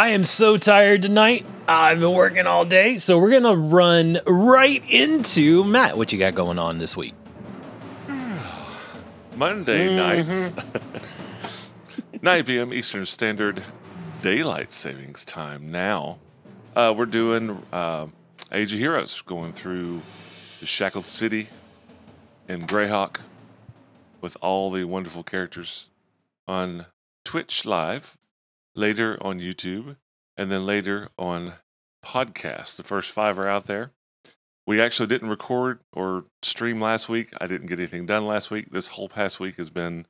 I am so tired tonight. I've been working all day, so we're gonna run right into Matt. What you got going on this week? Monday Mhm. nights, 9 p.m. Eastern Standard Daylight Savings Time. Now, uh, we're doing uh, Age of Heroes, going through the Shackled City in Greyhawk with all the wonderful characters on Twitch Live, later on YouTube, and then later on podcast. The first five are out there. We actually didn't record or stream last week. I didn't get anything done last week. This whole past week has been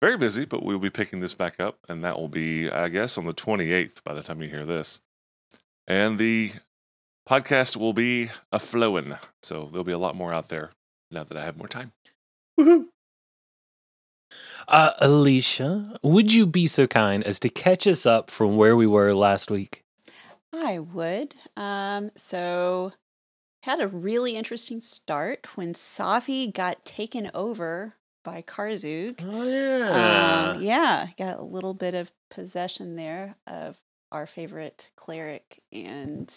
very busy, but we'll be picking this back up, and that will be, I guess, on the 28th by the time you hear this. And the podcast will be a flowing, so there'll be a lot more out there now that I have more time. Uh, Alicia, would you be so kind as to catch us up from where we were last week? I would. Um, so had a really interesting start when Safi got taken over by Karzoug. Oh yeah. Um, yeah, got a little bit of possession there of our favorite cleric and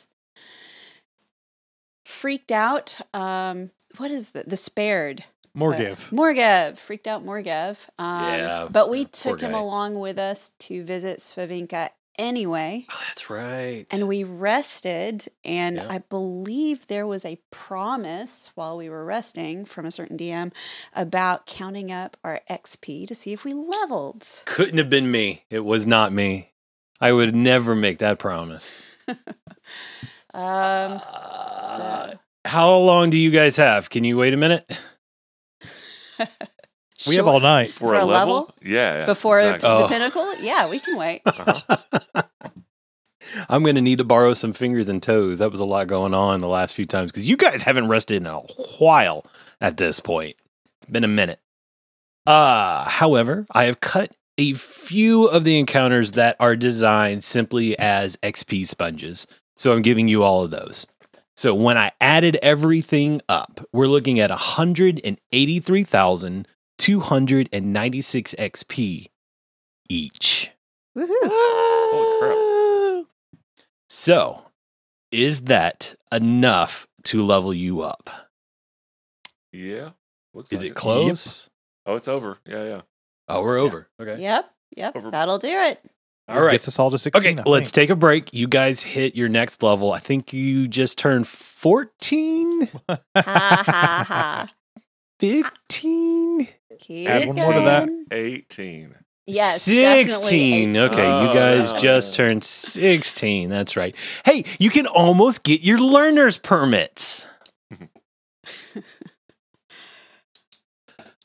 freaked out. Um, what is the the spared? Morgiv. Uh, Morgev freaked out Morgev. Um, Yeah, but we yeah, took him guy. along with us to visit Svavinka anyway. Oh, that's right. And we rested, and Yeah. I believe there was a promise while we were resting from a certain DM about counting up our XP to see if we leveled. couldn't have been me. It was not me. I would never make that promise. Um, Uh, so- how long do you guys have? Can you wait a minute? We have all night. For, For a a level? level? Yeah. yeah, before exactly. Oh. the pinnacle? Yeah, we can wait. I'm going to need to borrow some fingers and toes. That was a lot going on the last few times because you guys haven't rested in a while at this point. It's been a minute. Uh, however, I have cut a few of the encounters that are designed simply as XP sponges. So I'm giving you all of those. So when I added everything up, we're looking at 183,296 XP each. Woohoo. Holy So, is that enough to level you up? Yeah. Looks Is like it close? Oh, it's over. Yeah, yeah. Oh, we're over. Okay. Yep, yep, Over- that'll do it. All right. Gets us all to 16. Okay, let's take a break. You guys hit your next level. I think you just turned 14, Ha ha ha. 15, Keep Add one more to that. 18. Yes, 16. 18. Okay, you Oh, guys no. just turned 16. That's right. Hey, you can almost get your learner's permits.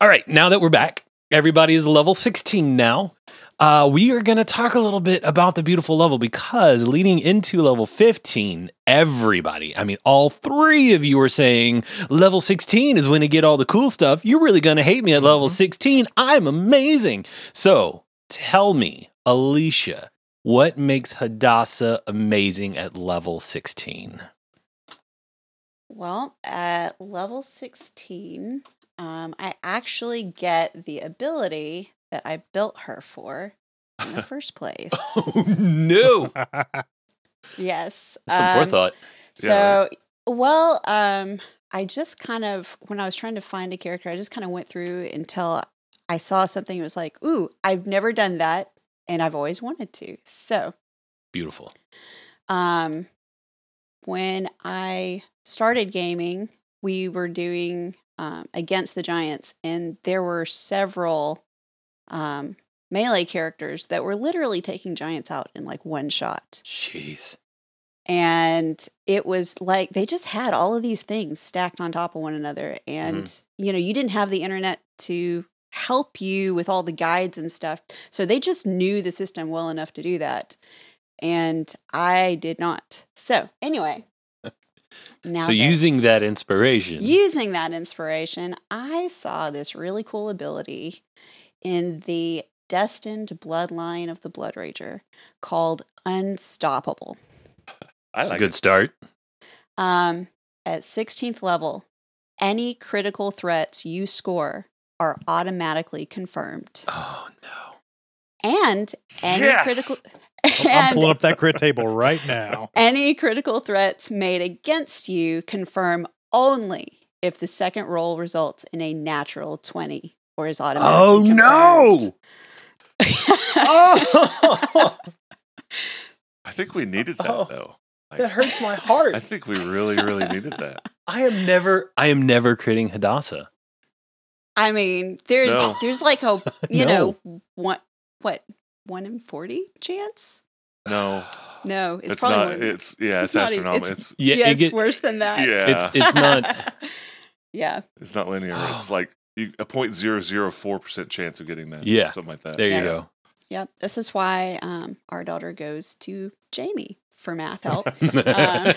All right, now that we're back, everybody is level 16 now. Uh, we are going to talk a little bit about the beautiful level because leading into level 15, everybody, I mean, all three of you are saying level 16 is when you get all the cool stuff. You're really going to hate me at level Mhm. 16. I'm amazing. So tell me, Alicia, what makes Hadassah amazing at level 16? Well, at level 16, um, I actually get the ability that I built her for in the first place. Oh, no. yes. Some um, forethought. So, Yeah, right. well, um, I just kind of, when I was trying to find a character, I just kind of went through until I saw something that was like, ooh, I've never done that. And I've always wanted to. So, Beautiful. um, when I started gaming, we were doing um, against the giants, and there were several um, melee characters that were literally taking giants out in like one shot. Jeez. And it was like they just had all of these things stacked on top of one another. And, you know, you didn't have the internet to help you with all the guides and stuff. So they just knew the system well enough to do that. And I did not. So, anyway. Now so that- using that inspiration. using that inspiration, I saw this really cool ability in the destined bloodline of the Bloodrager called Unstoppable. That's like a good it. start. Um, at 16th level, any critical threats you score are automatically confirmed. Oh no. And any Yes! critical I'm pulling up that crit table right now. any critical threats made against you confirm only if the second roll results in a natural 20 or is oh, automatically Oh confirmed. no! Oh, I think we needed that Oh, though. Like, that hurts my heart. I think we really, really needed that. I am never, I am never critting Hadassah. I mean, there's No. there's like a you No. know one what one in forty chance? No, No, it's, it's, probably not. more It's yeah, it's it's, not astronomical. it's- It's Yeah, yeah, it it's get- worse than that. yeah, It's it's not. yeah, it's not linear. It's like you, a point zero zero four percent chance of getting that. Yeah. something like that. There you Yeah. go. yep. This is why um, our daughter goes to Jamie for math help. Uh,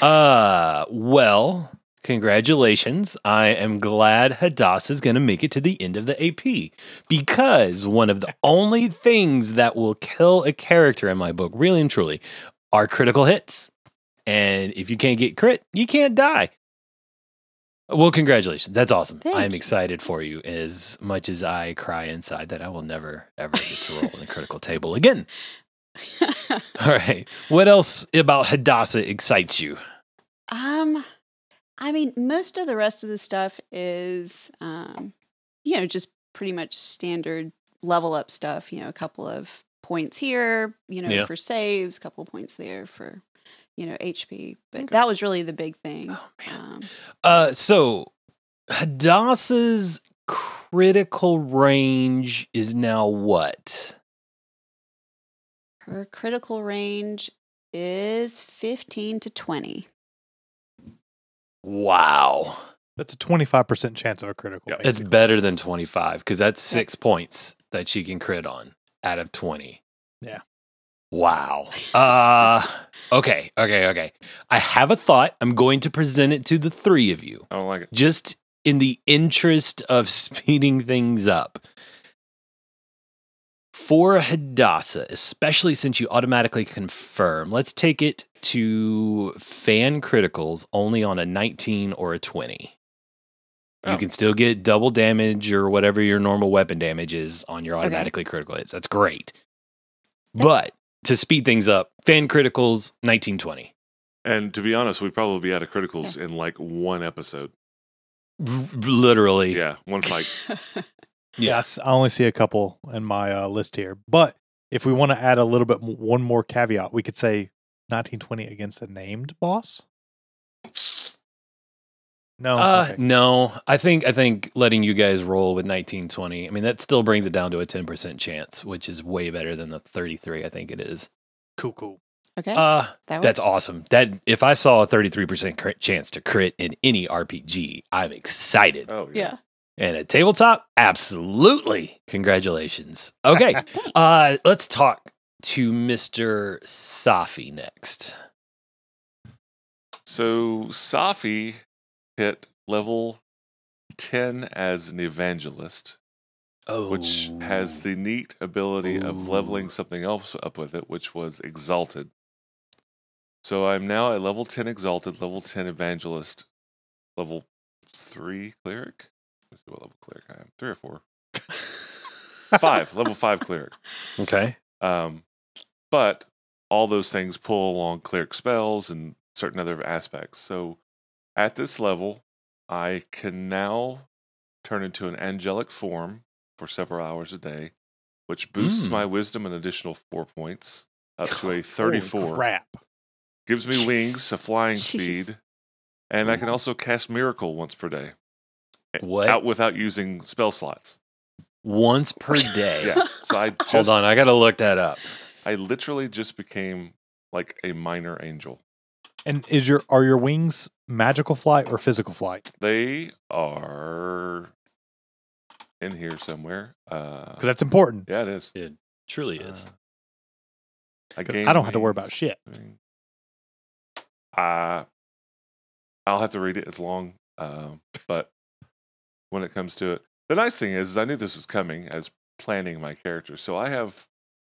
uh, well, congratulations. I am glad Hadassah is going to make it to the end of the AP because one of the only things that will kill a character in my book, really and truly, are critical hits. And if you can't get crit, you can't die. Well, congratulations. That's awesome. Thank I am you. excited for you as much as I cry inside that I will never, ever get to roll on the critical table again. All right. What else about Hadassah excites you? Um, I mean, most of the rest of the stuff is, um, you know, just pretty much standard level up stuff. You know, a couple of points here, you know, Yeah. for saves, a couple of points there for, you know, HP. But Okay. that was really the big thing. Oh man. Um, Uh so Hadassah's critical range is now what? her critical range is 15 to 20. Wow. That's a 25% chance of a critical. Yep. It's better than 25 because that's six points that she can crit on out of 20. Yeah. Wow. Uh okay, okay, okay. I have a thought. I'm going to present it to the three of you. I don't like it. just in the interest of speeding things up. For Hadassah, especially since you automatically confirm, let's take it to fan criticals only on a 19 or a 20. You Oh. can still get double damage or whatever your normal weapon damage is on your Okay. automatically critical hits. That's great. But to speed things up, fan criticals 1920. And to be honest, we'd probably be out of criticals in like one episode. R- literally. Yeah, one fight. Yes, I only see a couple in my uh, list here. But if we want to add a little bit, m- one more caveat, we could say 1920 against a named boss. No, Uh, okay. no, I think I think letting you guys roll with 1920. I mean, that still brings it down to a 10% chance, which is way better than the 33 I think it is. cool, cool. Okay. Uh, that that's awesome. That if I saw a 33% chance to crit in any RPG, I'm excited. Oh Yeah. And at tabletop, absolutely. Congratulations. Okay. uh, let's talk to Mr. Safi next. So Safi hit level 10 as an evangelist, Oh, which has the neat ability of leveling something else up with it, which was exalted. So I'm now a level 10 exalted, level 10 evangelist, level 3 cleric. Let's see what level cleric I am. 3 or 4. 5, level 5 cleric. okay. Um, but all those things pull along cleric spells and certain other aspects. So at this level, I can now turn into an angelic form for several hours a day, which boosts Mm. my wisdom an additional four points up to a Holy 34. crap. Gives me Jeez. wings, a flying Jeez. speed, and I can also cast miracle once per day. What? Out without using spell slots. Once per day. Yeah. So I just, Hold on, I got to look that up. I literally just became like a minor angel. And is your are your wings magical flight or physical flight? They are in here somewhere. Uh, Because that's important. yeah, it is. It truly is. Uh, I, 'Cause I don't have to worry about shit. I mean, uh, I'll have to read it. It's long, um, but when it comes to it, the nice thing is, is I knew this was coming as planning my character, so I have,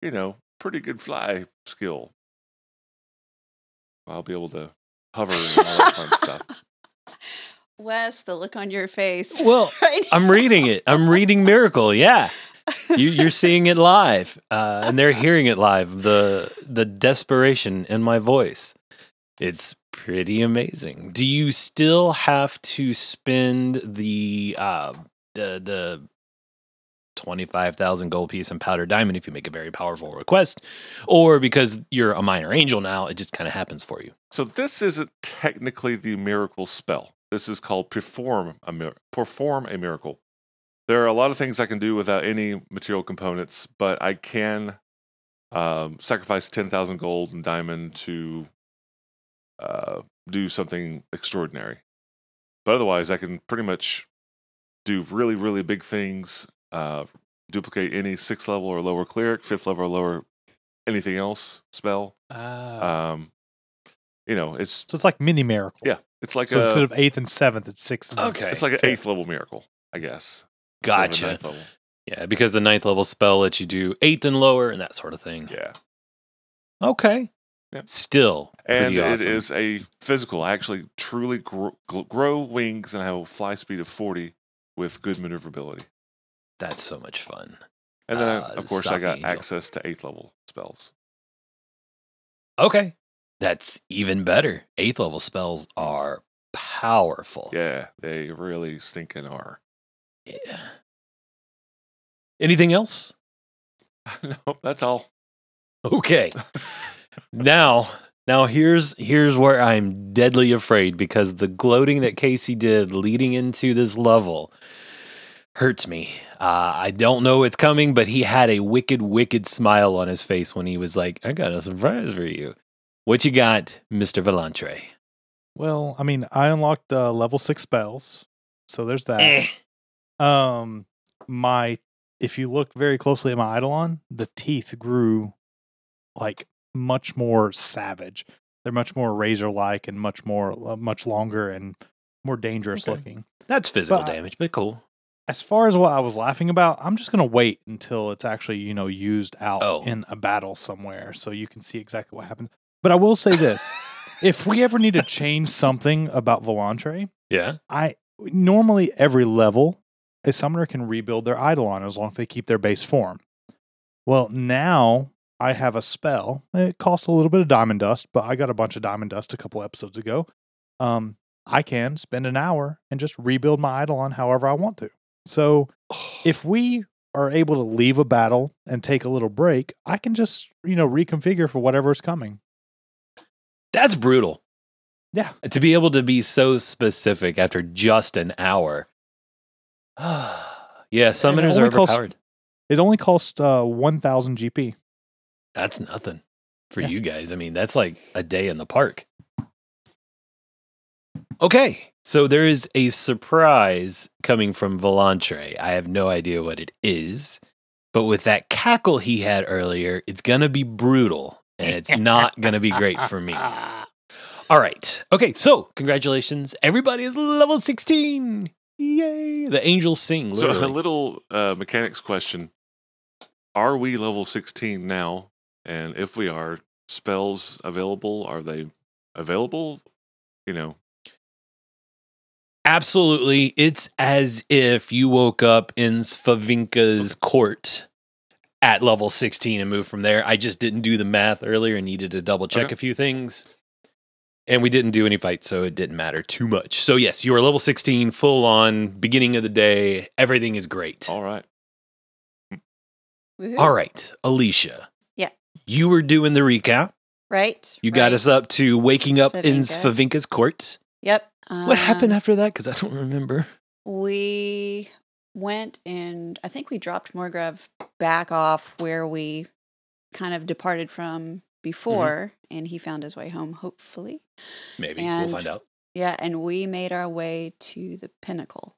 you know, pretty good fly skill. I'll be able to hover and all that fun stuff. Wes, the look on your face. Well, right I'm reading it. I'm reading Miracle. Yeah. you, you're seeing it live, uh, and they're hearing it live. The the desperation in my voice. It's pretty amazing. Do you still have to spend the uh, the the twenty five thousand gold piece and powder diamond if you make a very powerful request, or because you're a minor angel now, it just kind of happens for you? So this isn't technically the miracle spell. This is called perform a mir- perform a miracle. There are a lot of things I can do without any material components, but I can um, sacrifice ten thousand gold and diamond to uh, do something extraordinary. But otherwise, I can pretty much do really, really big things. Uh, duplicate any sixth level or lower cleric, fifth level or lower, anything else spell. Ah. Um, you know, it's so it's like mini miracle. yeah, it's like So a instead of eighth and seventh, it's sixth. And Okay. it's like an Okay. eighth level miracle, I guess. instead of a Gotcha. Yeah, because the ninth level spell lets you do eighth and lower and that sort of thing. Yeah, Okay. Yeah. Still, and pretty it awesome. is a physical. I actually truly grow, grow wings and I have a fly speed of forty with good maneuverability. That's so much fun. And then, Ah, of course, I got Angel. access to eighth level spells. Okay. That's even better. Eighth level spells are powerful. Yeah, they really stinking are. Yeah. Anything else? no, that's all. Okay. now, now here's here's where I'm deadly afraid because the gloating that Casey did leading into this level hurts me. Uh, I don't know it's coming, but he had a wicked, wicked smile on his face when he was like, "I got a surprise for you." What you got, Mister Volantre? Well, I mean, I unlocked uh, level six spells, so there's that. Eh. Um, my if you look very closely at my Eidolon, the teeth grew like much more savage. They're much more razor like and much more uh, much longer and more dangerous Okay. looking. That's physical But damage, but cool. As far as what I was laughing about, I'm just gonna wait until it's actually you know used out Oh. in a battle somewhere, so you can see exactly what happened. But I will say this: if we ever need to change something about Volantre, Yeah. I normally every level a summoner can rebuild their eidolon as long as they keep their base form. Well, now I have a spell. It costs a little bit of diamond dust, but I got a bunch of diamond dust a couple episodes ago. Um, I can spend an hour and just rebuild my eidolon however I want to. So if we are able to leave a battle and take a little break, I can just you know reconfigure for whatever is coming. That's brutal. Yeah. To be able to be so specific after just an hour. yeah, summoners are overpowered. It only costs uh, one thousand GP. That's nothing for Yeah. you guys. I mean, that's like a day in the park. Okay, so there is a surprise coming from Volantre. I have no idea what it is, but with that cackle he had earlier, it's gonna be brutal, and it's not gonna be great for me. All right. Okay, so congratulations. Everybody is level 16. Yay. The angels sing. So, a little uh, mechanics question: Are we level sixteen now? And if we are, spells available? Are they available? You know, Absolutely. It's as if you woke up in Svavinka's court at level 16 and moved from there. I just didn't do the math earlier and needed to double check Okay. a few things. And we didn't do any fights, so it didn't matter too much. So, yes, you are level 16, full on, beginning of the day. Everything is great. all right. Woohoo. All right, Alicia. Yeah. You were doing the recap. Right. You got us up to waking up in Svavinka's court. Yep. What happened Um, after that? Because I don't remember. we went and I think we dropped Morgrav back off where we kind of departed from before, and he found his way home, hopefully. Maybe. and- we'll find out. Yeah, and we made our way to the pinnacle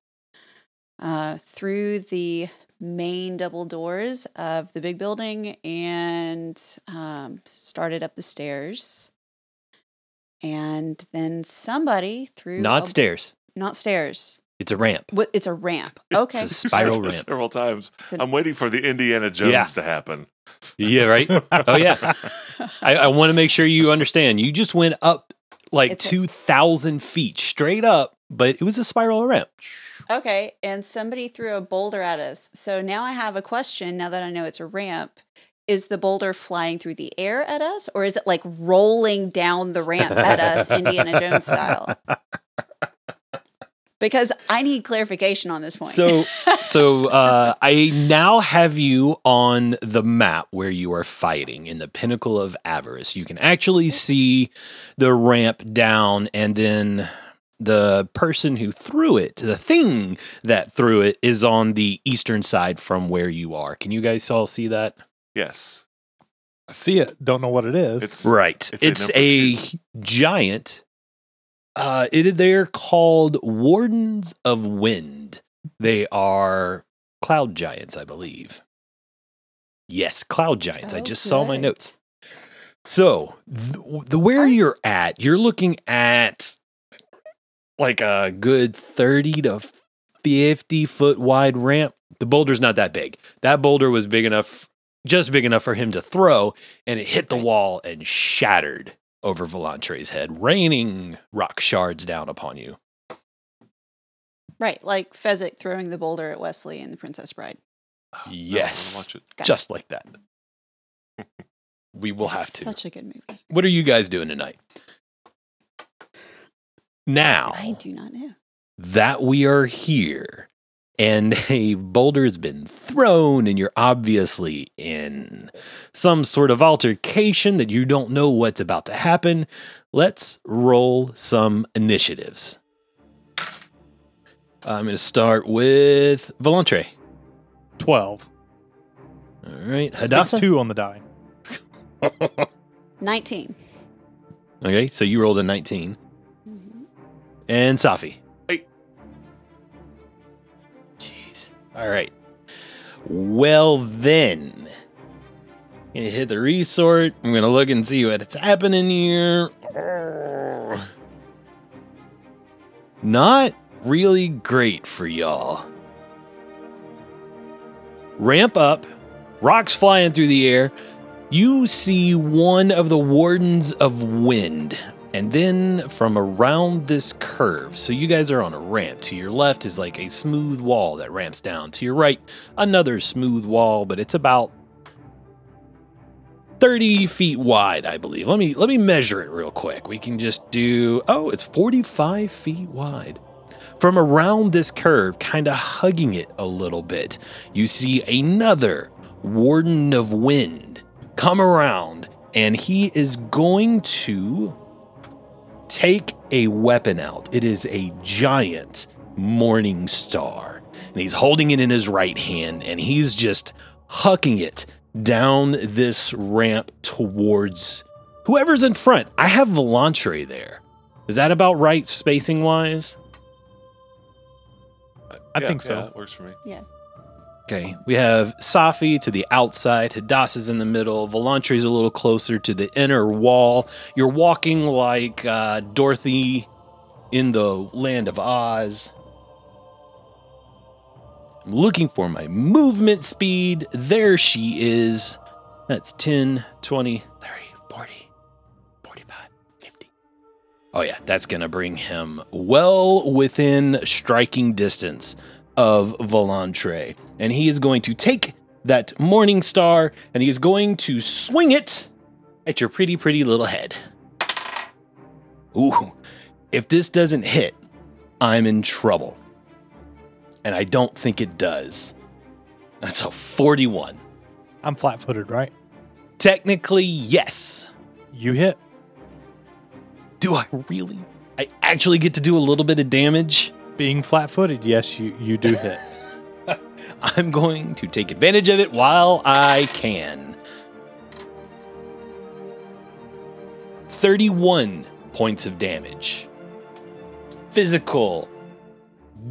uh, through the main double doors of the big building and um, started up the stairs. And then somebody through Not a- stairs. not stairs. It's a ramp. What? It's a ramp. Okay. It's a spiral ramp. Several times. So- I'm waiting for the Indiana Jones Yeah. to happen. Yeah, right? Oh, yeah. I, I want to make sure you understand. You just went up like It's 2,000 feet straight up but it was a spiral ramp. Okay, and somebody threw a boulder at us. So now I have a question. Now that I know it's a ramp, is the boulder flying through the air at us, or is it like rolling down the ramp at us, Indiana Jones style? Because I need clarification on this point. So, so uh, I now have you on the map where you are fighting in the pinnacle of avarice. You can actually see the ramp down, and then the person who threw it, the thing that threw it, is on the eastern side from where you are. Can you guys all see that? Yes. I see it. Don't know what it is. It's- Right. It's It's, a a giant. Uh, it they're called Wardens of Wind. They are cloud giants, I believe. Yes, cloud giants. I Oh, just saw my notes. So the, the where you're at, you're looking at like a good thirty to fifty foot wide ramp. The boulder's not that big. That boulder was big enough, just big enough for him to throw, and it hit the wall and shattered over Volantre's head, raining rock shards down upon you. right, like Fezzik throwing the boulder at Westley in The Princess Bride. Ah, oh, no, I wanna Yes. watch it. Got it. Just like that. we will have to. Such a good movie. What are you guys doing tonight? Now I do not know. that we are here and a boulder has been thrown and you're obviously in some sort of altercation that you don't know what's about to happen, let's roll some initiatives. I'm going to start with Volantre. 12. All right, That's Hadassah. two on the die. 19. Okay, so you rolled a 19. Mhm. And Safi. All right. Well, then. I'm Gonna hit the resort. I'm gonna look and see what's happening here. Oh. Not really great for y'all. Ramp up, rocks flying through the air. You see one of the wardens of wind and then from around this curve, so you guys are on a ramp. To your left is like a smooth wall that ramps down. To your right, another smooth wall, but it's about 30 feet wide, I believe. Let me let me measure it real quick. We can just do oh, it's 45 feet wide. From around this curve, kind of hugging it a little bit, you see another Warden of Wind come around, and he is going to take a weapon out. It is a giant morning star, and he's holding it in his right hand, and he's just hucking it down this ramp towards whoever's in front. I have Volantre there. Is that about right, spacing wise? I Yeah, think so. Yeah, it works for me. Okay, we have Safi to the outside, Hadassah's in the middle, Volantre's a little closer to the inner wall. You're walking like uh, Dorothy in the land of Oz. I'm looking for my movement speed. There she is. That's 10, 20, 30, 40, 45, 50. Oh, yeah, that's going to bring him well within striking distance of Volantre. And he is going to take that Morning Star and he is going to swing it at your pretty, pretty little head. Ooh, if this doesn't hit, I'm in trouble. And I don't think it does. That's a 41. I'm flat footed, right? Technically, yes. You hit. Do I really? I actually get to do a little bit of damage. Being flat footed, yes, you, you do hit. I'm going to take advantage of it while I can. 31 points of damage. Physical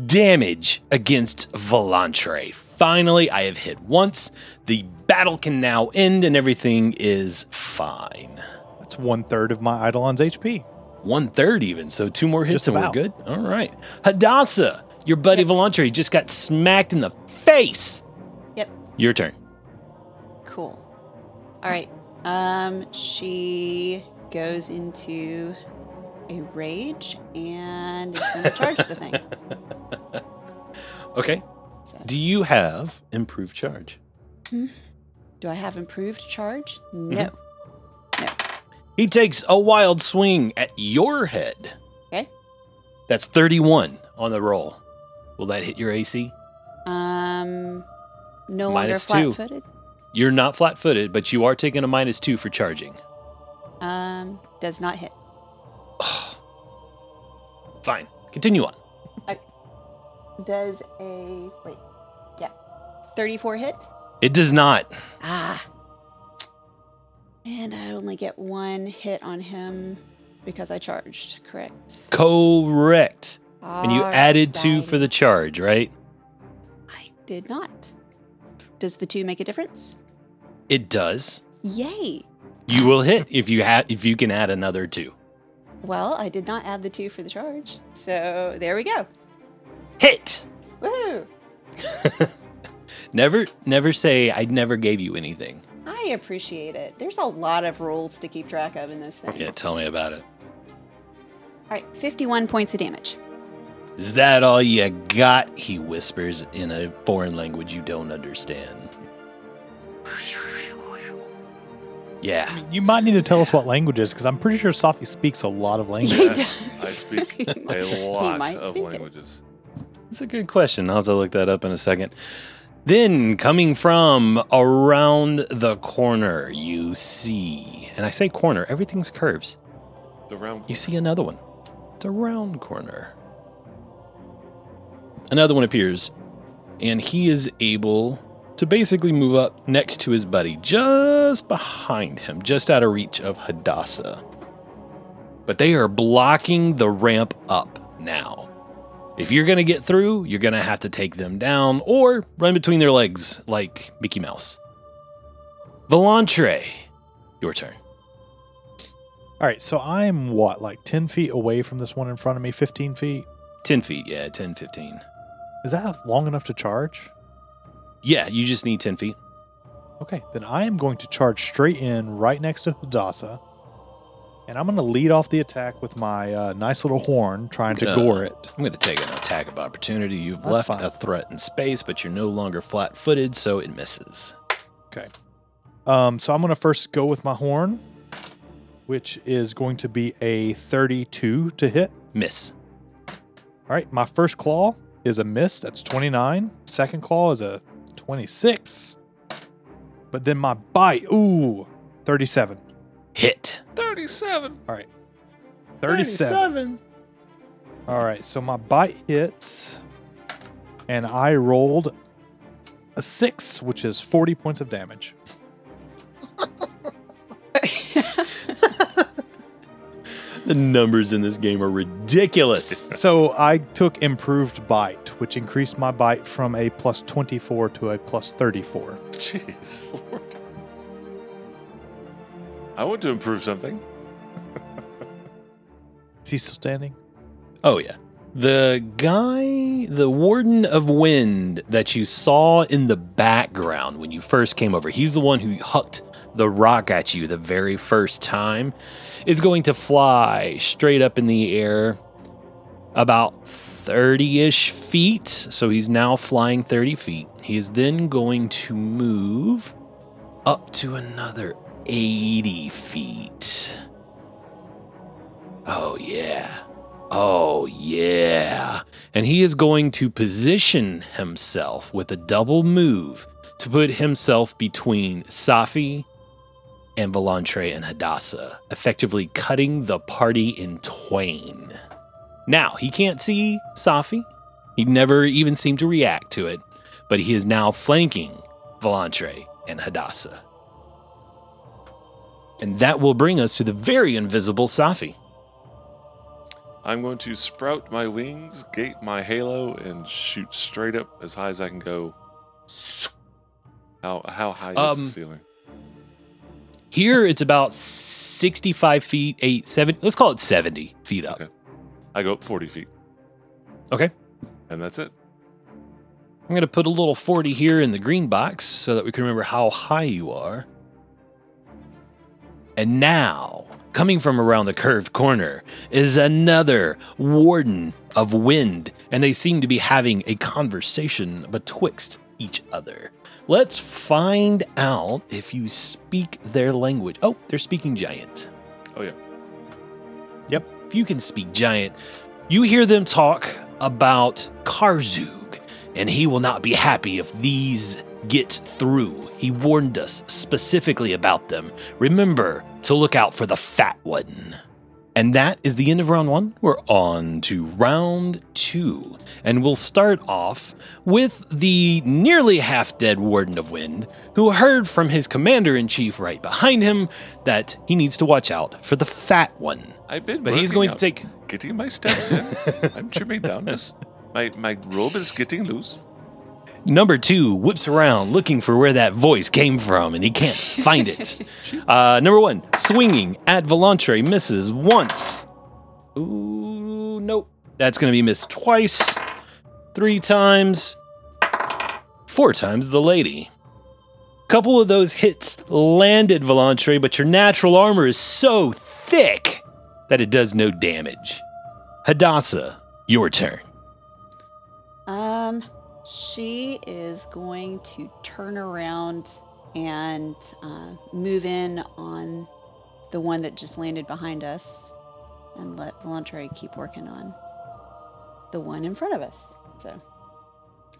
damage against Volantre. Finally, I have hit once. The battle can now end and everything is fine. That's one third of my Eidolon's HP. One third even, so two more hits Just and we're good. All right. Hadassah, your buddy Volantre just got smacked in the face. Yep. Your turn. Cool. All right. Um, she goes into a rage and it's going to charge the thing. Okay. So, Do you have improved charge? do I have improved charge? Mm-hmm. He takes a wild swing at your head. Okay. That's 31 on the roll. Will that hit your AC? Um, no Minus longer two. flat-footed. You're not flat footed, but you are taking a minus two for charging. Um, does not hit. Fine. Continue on. Okay. Does a wait? Yeah, thirty-four hit. It does not. Ah. And I only get one hit on him because I charged. Correct. Correct. And you added two for the charge, right? I did not. Does the two make a difference? It does. Yay! You will hit if you have if you can add another two. Well, I did not add the two for the charge, so there we go. Hit. Woohoo! Never never say I never gave you anything. I appreciate it. There's a lot of rules to keep track of in this thing. Yeah, tell me about it. All right, 51 points of damage. Is that all you got? He whispers in a foreign language you don't understand. Yeah. You might need to tell us what language is because I'm pretty sure Safi speaks a lot of languages. He does. I speak a lot of speak it. languages. That's a good question. I'll have to look that up in a second. Then, coming from around the corner, you see, and I say corner, everything's curves. The round. You see another one. It's a round corner. Another one appears, and he is able to basically move up next to his buddy, just behind him, just out of reach of Hadassah. But they are blocking the ramp up now. If you're going to get through, you're going to have to take them down or run between their legs like Mickey Mouse. Volantre, your turn. All right, so I'm what, like 10 feet away from this one in front of me, 15 feet? 10 feet, yeah, 10, 15. Is that long enough to charge? Yeah, you just need 10 feet. Okay, then I am going to charge straight in right next to Hadassah. And I'm going to lead off the attack with my uh, nice little horn, trying to Yeah. gore it. I'm going to take an attack of opportunity. You've That's left fine. a threat in space, but you're no longer flat footed, so it misses. Okay. Um, so I'm going to first go with my horn, which is going to be a 32 to hit. Miss. All right, my first claw is a miss. That's 29. Second claw is a 26. But then my bite, ooh, 37. Hit. 37. All right, 37. All right, so my bite hits, and I rolled a six, which is 40 points of damage. The numbers in this game are ridiculous. So I took improved bite, which increased my bite from a plus 24 to a plus 34. Jeez, Lord. I want to improve something. Is he still standing? oh, yeah. The guy, the Warden of Wind that you saw in the background when you first came over, he's the one who hucked the rock at you the very first time, is going to fly straight up in the air about 30 ish feet. So he's now flying 30 feet. He is then going to move up to another 80 feet. Oh, yeah. Oh, yeah. And he is going to position himself with a double move to put himself between Safi and Volantre and Hadassah, effectively cutting the party in twain. Now, he can't see Safi. He never even seemed to react to it, but he is now flanking Volantre and Hadassah. And that will bring us to the very invisible Safi. I'm going to sprout my wings, gate my halo, and shoot straight up as high as I can go. How how high is Um, the ceiling? Here it's about 65 feet, 8, 7, let's call it 70 feet up. Okay. I go up 40 feet. Okay. And that's it. I'm going to put a little 40 here in the green box so that we can remember how high you are. And now, coming from around the curved corner is another warden of wind, and they seem to be having a conversation betwixt each other. Let's find out if you speak their language. Oh, they're speaking giant. Oh yeah. Yep. If you can speak giant, you hear them talk about Karzoug, and he will not be happy if these get through. He warned us specifically about them. Remember to look out for the fat one. And that is the end of round one. We're on to round two. And we'll start off with the nearly half dead Warden of Wind, who heard from his commander in chief right behind him that he needs to watch out for the fat one. I've been. But he's going to take. getting my steps in. I'm trimming down this. My my robe is getting loose. Number two whips around looking for where that voice came from, and he can't find it. uh, number one, swinging at Volantre, misses once. Ooh, nope. That's going to be missed twice, three times, four times the lady. Couple of those hits landed Volantre, but your natural armor is so thick that it does no damage. Hadassah, your turn. Um, she is going to turn around and uh, move in on the one that just landed behind us and let Volantre keep working on the one in front of us. So,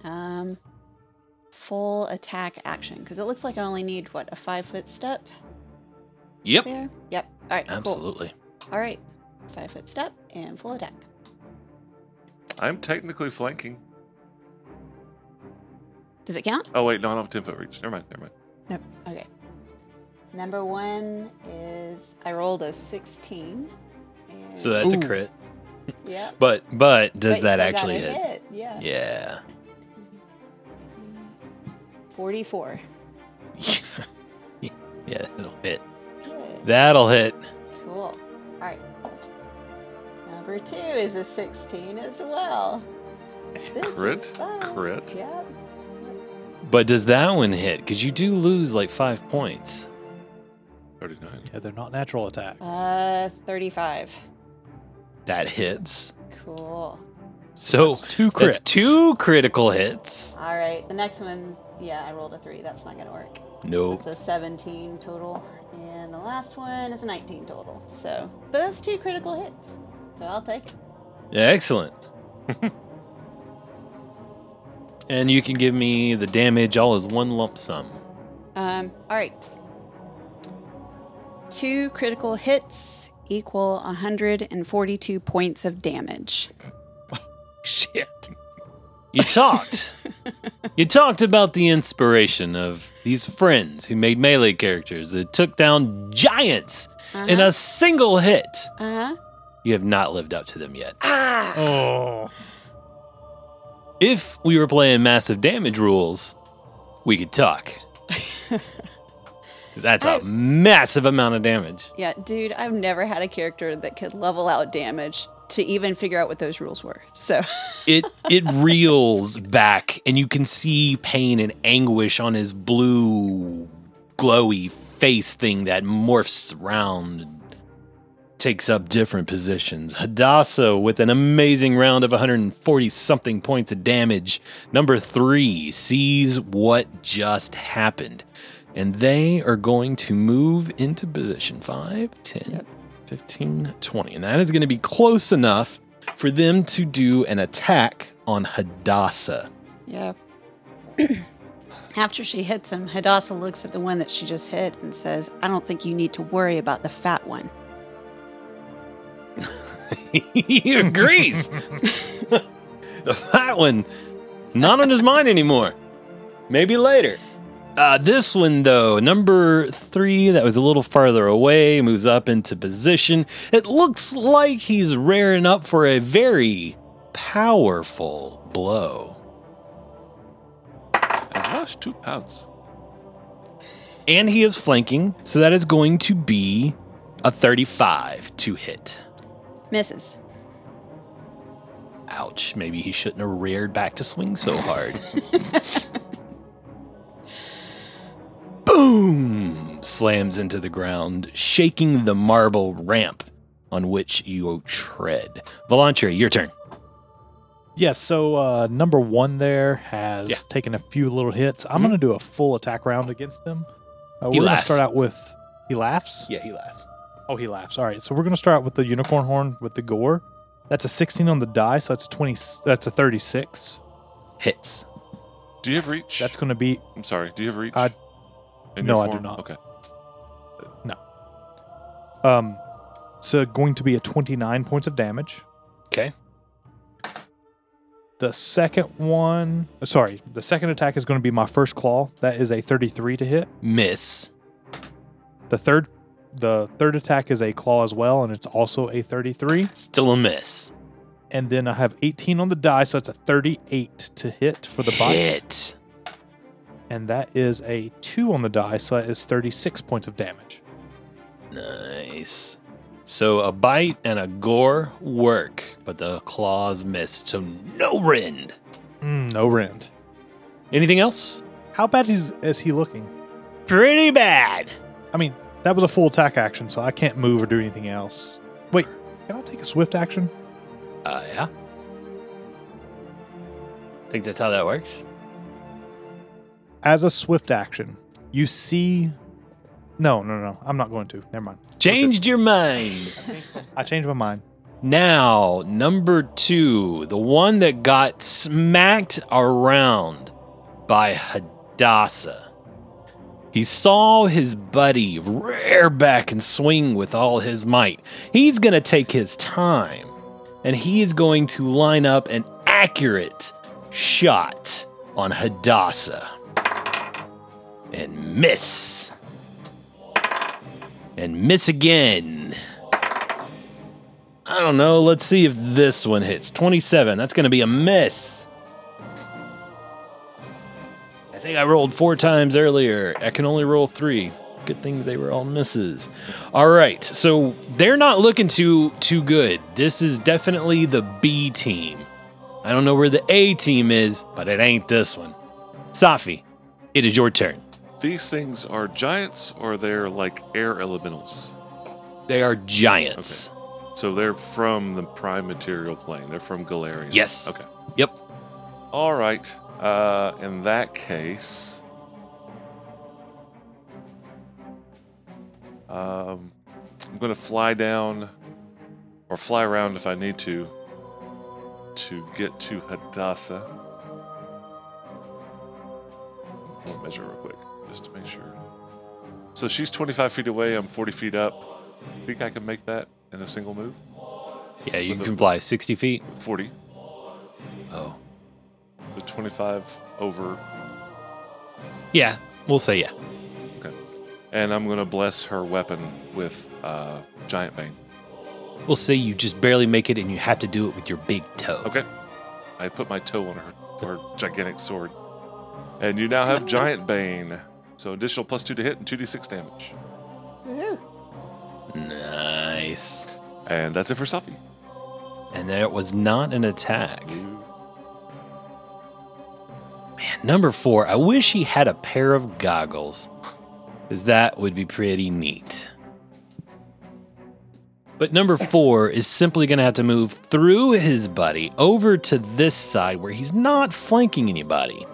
um, full attack action because it looks like I only need what a five foot step Yep. there. Yep. All right. Cool. Absolutely. All right. Five foot step and full attack. I'm technically flanking. Does it count? Oh wait, no, I don't have ten foot reach. Never mind. Never mind. Nope. Okay. Number one is I rolled a 16. And So that's Ooh. a crit. yeah. But but does But that actually a hit? Yeah. Yeah. 44. yeah, it'll hit. Good. That'll hit. Cool. All right. Number two is a 16 as well. This Crit? is fun. Crit? Yep. But does that one hit? Because you do lose like five points. Thirty-nine. Yeah, they're not natural attacks. Uh, 35. That hits. Cool. So That's two that's crits. two critical hits. All right. The next one, yeah, I rolled a three. That's not going to work. Nope. It's a 17 total. And the last one is a 19 total. So, but that's two critical hits. So I'll take it. Yeah, Excellent. and you can give me the damage all as one lump sum. Um, all right. Two critical hits equal 142 points of damage. Shit. You talked. you talked about the inspiration of these friends who made melee characters that took down giants in a single hit. Uh huh. You have not lived up to them yet. Ah! Oh. If we were playing massive damage rules, we could talk. 'Cause that's a massive amount of damage. Yeah, dude, I've never had a character that could level out damage to even figure out what those rules were. So, It it reels back, and you can see pain and anguish on his blue, glowy face thing that morphs around, takes up different positions. Hadassah with an amazing round of 140 something points of damage. Number three sees what just happened. And they are going to move into position 5, 10, Yep. 15, 20. And that is going to be close enough for them to do an attack on Hadassah. yeah. After she hits him, Hadassah looks at the one that she just hit and says, I don't think you need to worry about the fat one. he agrees. the fat one, not on his mind anymore. Maybe later. Uh, this one, though, number three, that was a little farther away, moves up into position. It looks like he's raring up for a very powerful blow. I've lost two pounds. And he is flanking, so that is going to be a 35 to hit. Misses. Ouch. Maybe he shouldn't have reared back to swing so hard. Boom! slams into the ground, shaking the marble ramp on which you tread. Volantre, your turn. Yes, so uh, number one there has Yeah. taken a few little hits. I'm Mhm. going to do a full attack round against him. Uh, He we're going to start out with. He laughs? Yeah, he laughs. Oh, he laughs. All right, so we're going to start out with the unicorn horn with the gore. That's a 16 on the die, so that's a 20. That's a 36. Hits. Do you have reach? That's going to be. I'm sorry. Do you have reach? I- In no, I do not. Okay. No. Um, so going to be a 29 points of damage. Okay. The second one, sorry, the second attack is going to be my first claw. That is a 33 to hit. Miss. The third, the third attack is a claw as well, and it's also a 33. Still a miss. And then I have 18 on the die, so it's a 38 to hit for the bite. Hit. And that is a two on the die, so that is 36 points of damage. Nice. So a bite and a gore work, but the claws missed, so no rend. Mm, no rend. Anything else? How bad is is he looking? Pretty bad. I mean, that was a full attack action, so I can't move or do anything else. Wait, can I take a swift action? Uh, yeah. Think that's how that works? As a swift action, you see. No, no, no. I'm not going to. Never mind. Changed your mind. I changed my mind. Now, number two, the one that got smacked around by Hadassah. He saw his buddy rear back and swing with all his might. He's going to take his time and he is going to line up an accurate shot on Hadassah and miss. And miss again. I don't know. Let's see if this one hits. 27. That's going to be a miss. Think I rolled four times earlier. I can only roll three. Good things they were all misses. All right. So they're not looking too too good. This is definitely the B team. I don't know where the A team is, but it ain't this one. Safi, it is your turn. These things are giants or they're like air elementals? They are giants. So they're from the prime material plane. They're from Golarion. Yes. Okay. Yep. All right. Uh, in that case, um, I'm going to fly down or fly around if I need to to get to Hadassah. I'll measure real quick just to make sure. So she's 25 feet away. I'm 40 feet up. Think I can make that in a single move? Yeah, you With a- can fly 60 feet. 40. Oh. The 25 over Yeah, we'll say yeah. Okay. And I'm gonna bless her weapon with uh, giant bane. We'll say you just barely make it and you have to do it with your big toe. Okay. I put my toe on her, her gigantic sword, and you now have giant bane. So additional plus two to hit and two d six damage, Nice. and that's it for Sophie. And that was not an attack. Man, number four, I wish he had a pair of goggles, because that would be pretty neat. But number four is simply going to have to move through his buddy over to this side where he's not flanking anybody.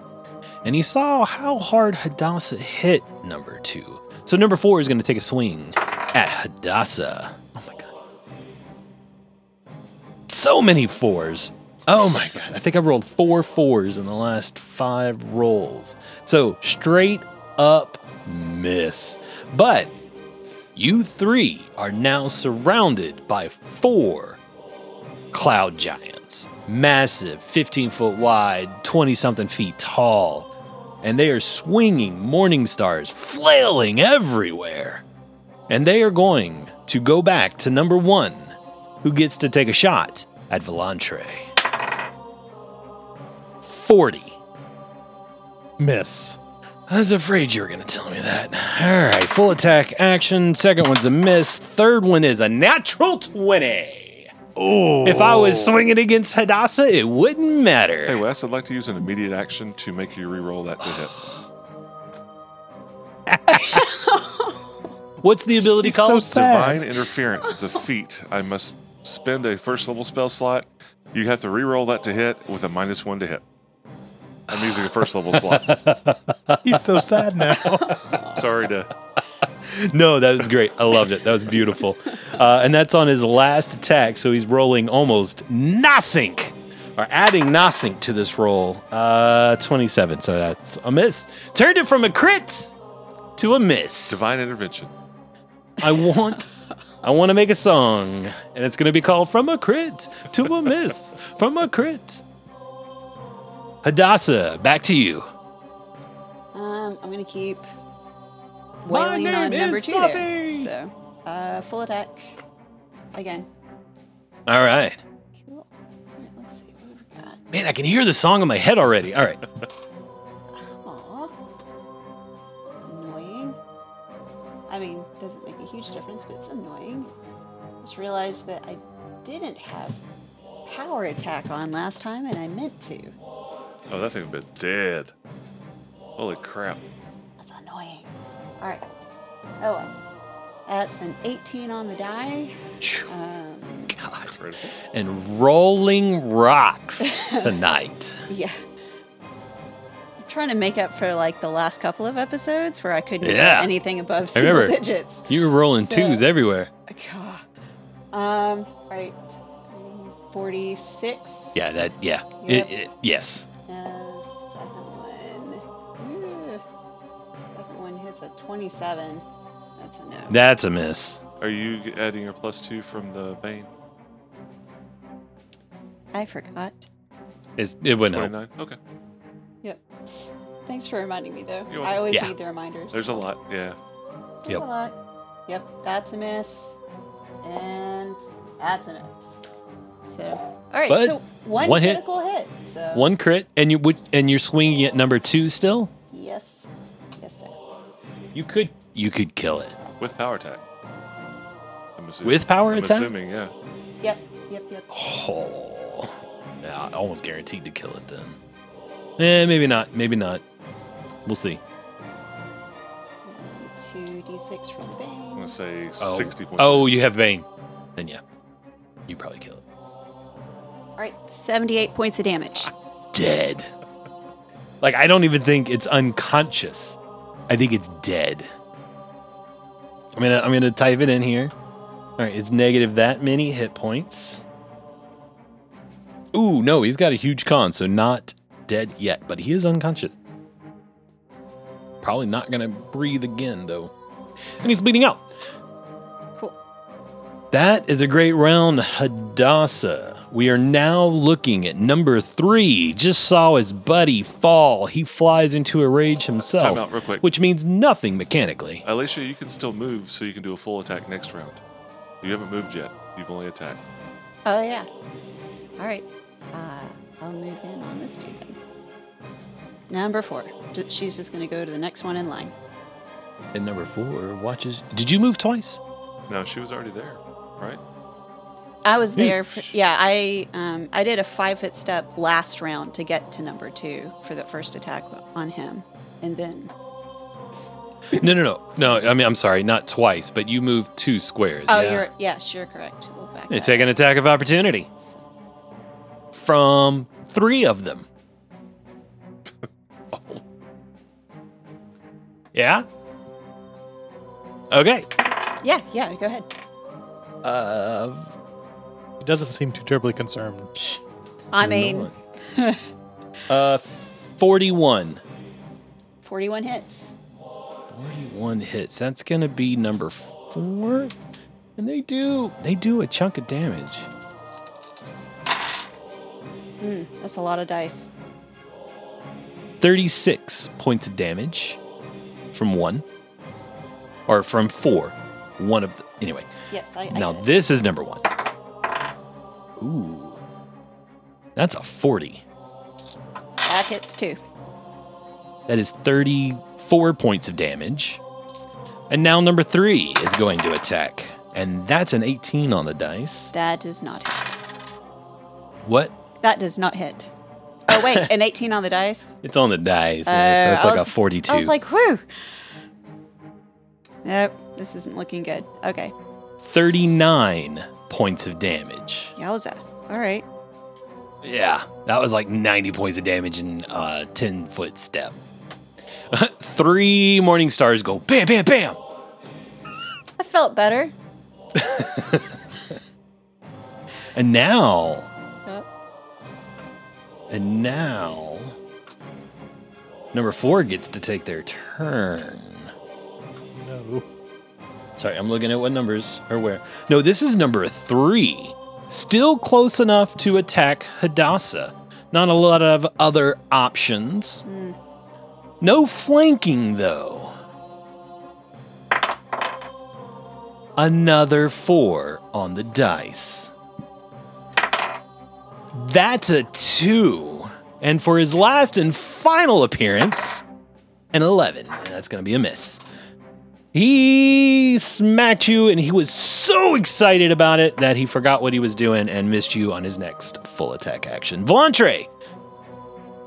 And he saw how hard Hadassah hit number two. So number four is going to take a swing at Hadassah. Oh my god. So many fours. Oh my god. I think I rolled four fours in the last five rolls. So straight up miss. But you three are now surrounded by four cloud giants. Massive, 15 foot wide, 20 something feet tall. And they are swinging morning stars, flailing everywhere. And they are going to go back to number one, who gets to take a shot at Volantre. 40. Miss. I was afraid you were going to tell me that. All right, full attack action. Second one's a miss. Third one is a natural 20. Oh. If I was swinging against Hadassah, it wouldn't matter. Hey Wes, I'd like to use an immediate action to make you re-roll that to hit. What's the ability He's so called? sad. Divine interference. It's a feat. I must spend a first level spell slot. You have to re-roll that to hit with a minus one to hit. I'm using a first level slot. He's so sad now. Sorry to. no, that was great. I loved it. That was beautiful. Uh, and that's on his last attack, so he's rolling almost nothing, or adding nothing to this roll. Uh, 27, so that's a miss. Turned it from a crit to a miss. Divine intervention. I want. I want to make a song, and it's going to be called "From a Crit to a Miss." From a crit. Hadassah, back to you. Um, I'm gonna keep My wailing name on number is two Sophie. there. So, uh, full attack again. All right, Cool. All right, let's see what we've got. man, I can hear the song in my head already. All right, Aw. Annoying. I mean, doesn't make a huge difference, but it's annoying. Just realized that I didn't have power attack on last time, and I meant to. Oh, that thing been dead. Holy crap. That's annoying. All right. Oh well. That's an 18 on the die. Um, God, Critical. and rolling rocks tonight. yeah. I'm trying to make up for like the last couple of episodes where I couldn't Yeah. get anything above I single remember. digits. You were rolling So- twos everywhere. God. Um, right. 46. Yeah, that. Yeah. Yep. It, it, yes. Uh, second one. Ooh. Second one hits a 27. That's a no. That's a miss. Are you adding your plus two from the Bane? I forgot. It's, it wouldn't help. 29? Okay. Yep. Thanks for reminding me, though. You're I welcome. always Yeah. need the reminders. There's a lot. Yeah. There's Yep. a lot. Yep, that's a miss. And that's a miss. So, all right, But so one, one hit. critical hit. So, One crit, and you would, and you're swinging at number two still. Yes. Yes, sir. You could, you could kill it With power attack. I'm assuming. with power I'm attack. assuming, yeah. Yep, yep, yep. Oh, yeah, almost guaranteed to kill it then. Eh, maybe not. Maybe not. We'll see. And 2d6 for the I'm bane. going to say Oh. 60 points. Oh, you have Bane. Then yeah, you probably kill it. Right, 78 points of damage. Dead. Like I don't even think it's unconscious. I think it's dead. I'm gonna I'm gonna type it in here. All right, it's negative that many hit points. Ooh, no, he's got a huge con, so not dead yet, but he is unconscious. Probably not gonna breathe again though, and he's bleeding out. Cool. That is a great round, Hadassah. We are now looking at number three. Just saw his buddy fall. He flies into a rage himself, Time out real quick. which means nothing mechanically. Alicia, you can still move so you can do a full attack next round. You haven't moved yet. You've only attacked. Oh, yeah. All right. Uh, I'll move in on this dude then. Number four. Ju- She's just going to go to the next one in line. And number four watches. Did you move twice? No, she was already there, right? I was there. For, yeah, I um, I did a five foot step last round to get to number two for the first attack on him, and then No, no, no, no. I mean, I'm sorry, not twice, but you moved two squares. oh, yeah. you're yes, you're correct. We'll back You take an attack of opportunity. So, from three of them. yeah. Okay. yeah, yeah. Go ahead. Uh, He doesn't seem too terribly concerned. I mean, uh, 41. forty-one hits. 41 hits. That's gonna be number four, and they do they do a chunk of damage. Mm, that's a lot of dice. 36 points of damage from one, or from four. One of the anyway. Yes, I. I now get it. this is number one. Ooh, that's a 40. that hits too. That is 34 points of damage. And now number three is going to attack, and that's an 18 on the dice. That does not hit. What? That does not hit. Oh wait, an eighteen on the dice. It's on the dice, yeah, Uh, so it's I like was- a 42. I was like, whew. Nope, this isn't looking good. Okay. 39 points of damage. Yowza. All right. Yeah, that was like 90 points of damage in a 10 foot step. Three morning stars go bam, bam, bam. I felt better. And now, Yep. and now, number four gets to take their turn. Sorry, I'm looking at what numbers are where. No, this is number three. Still close enough to attack Hadassah. Not a lot of other options. Mm. No flanking, though. Another four on the dice. That's a two. And for his last and final appearance, an 11. And that's going to be a miss. He smacked you, and he was so excited about it that he forgot what he was doing and missed you on his next full attack action. Volantre!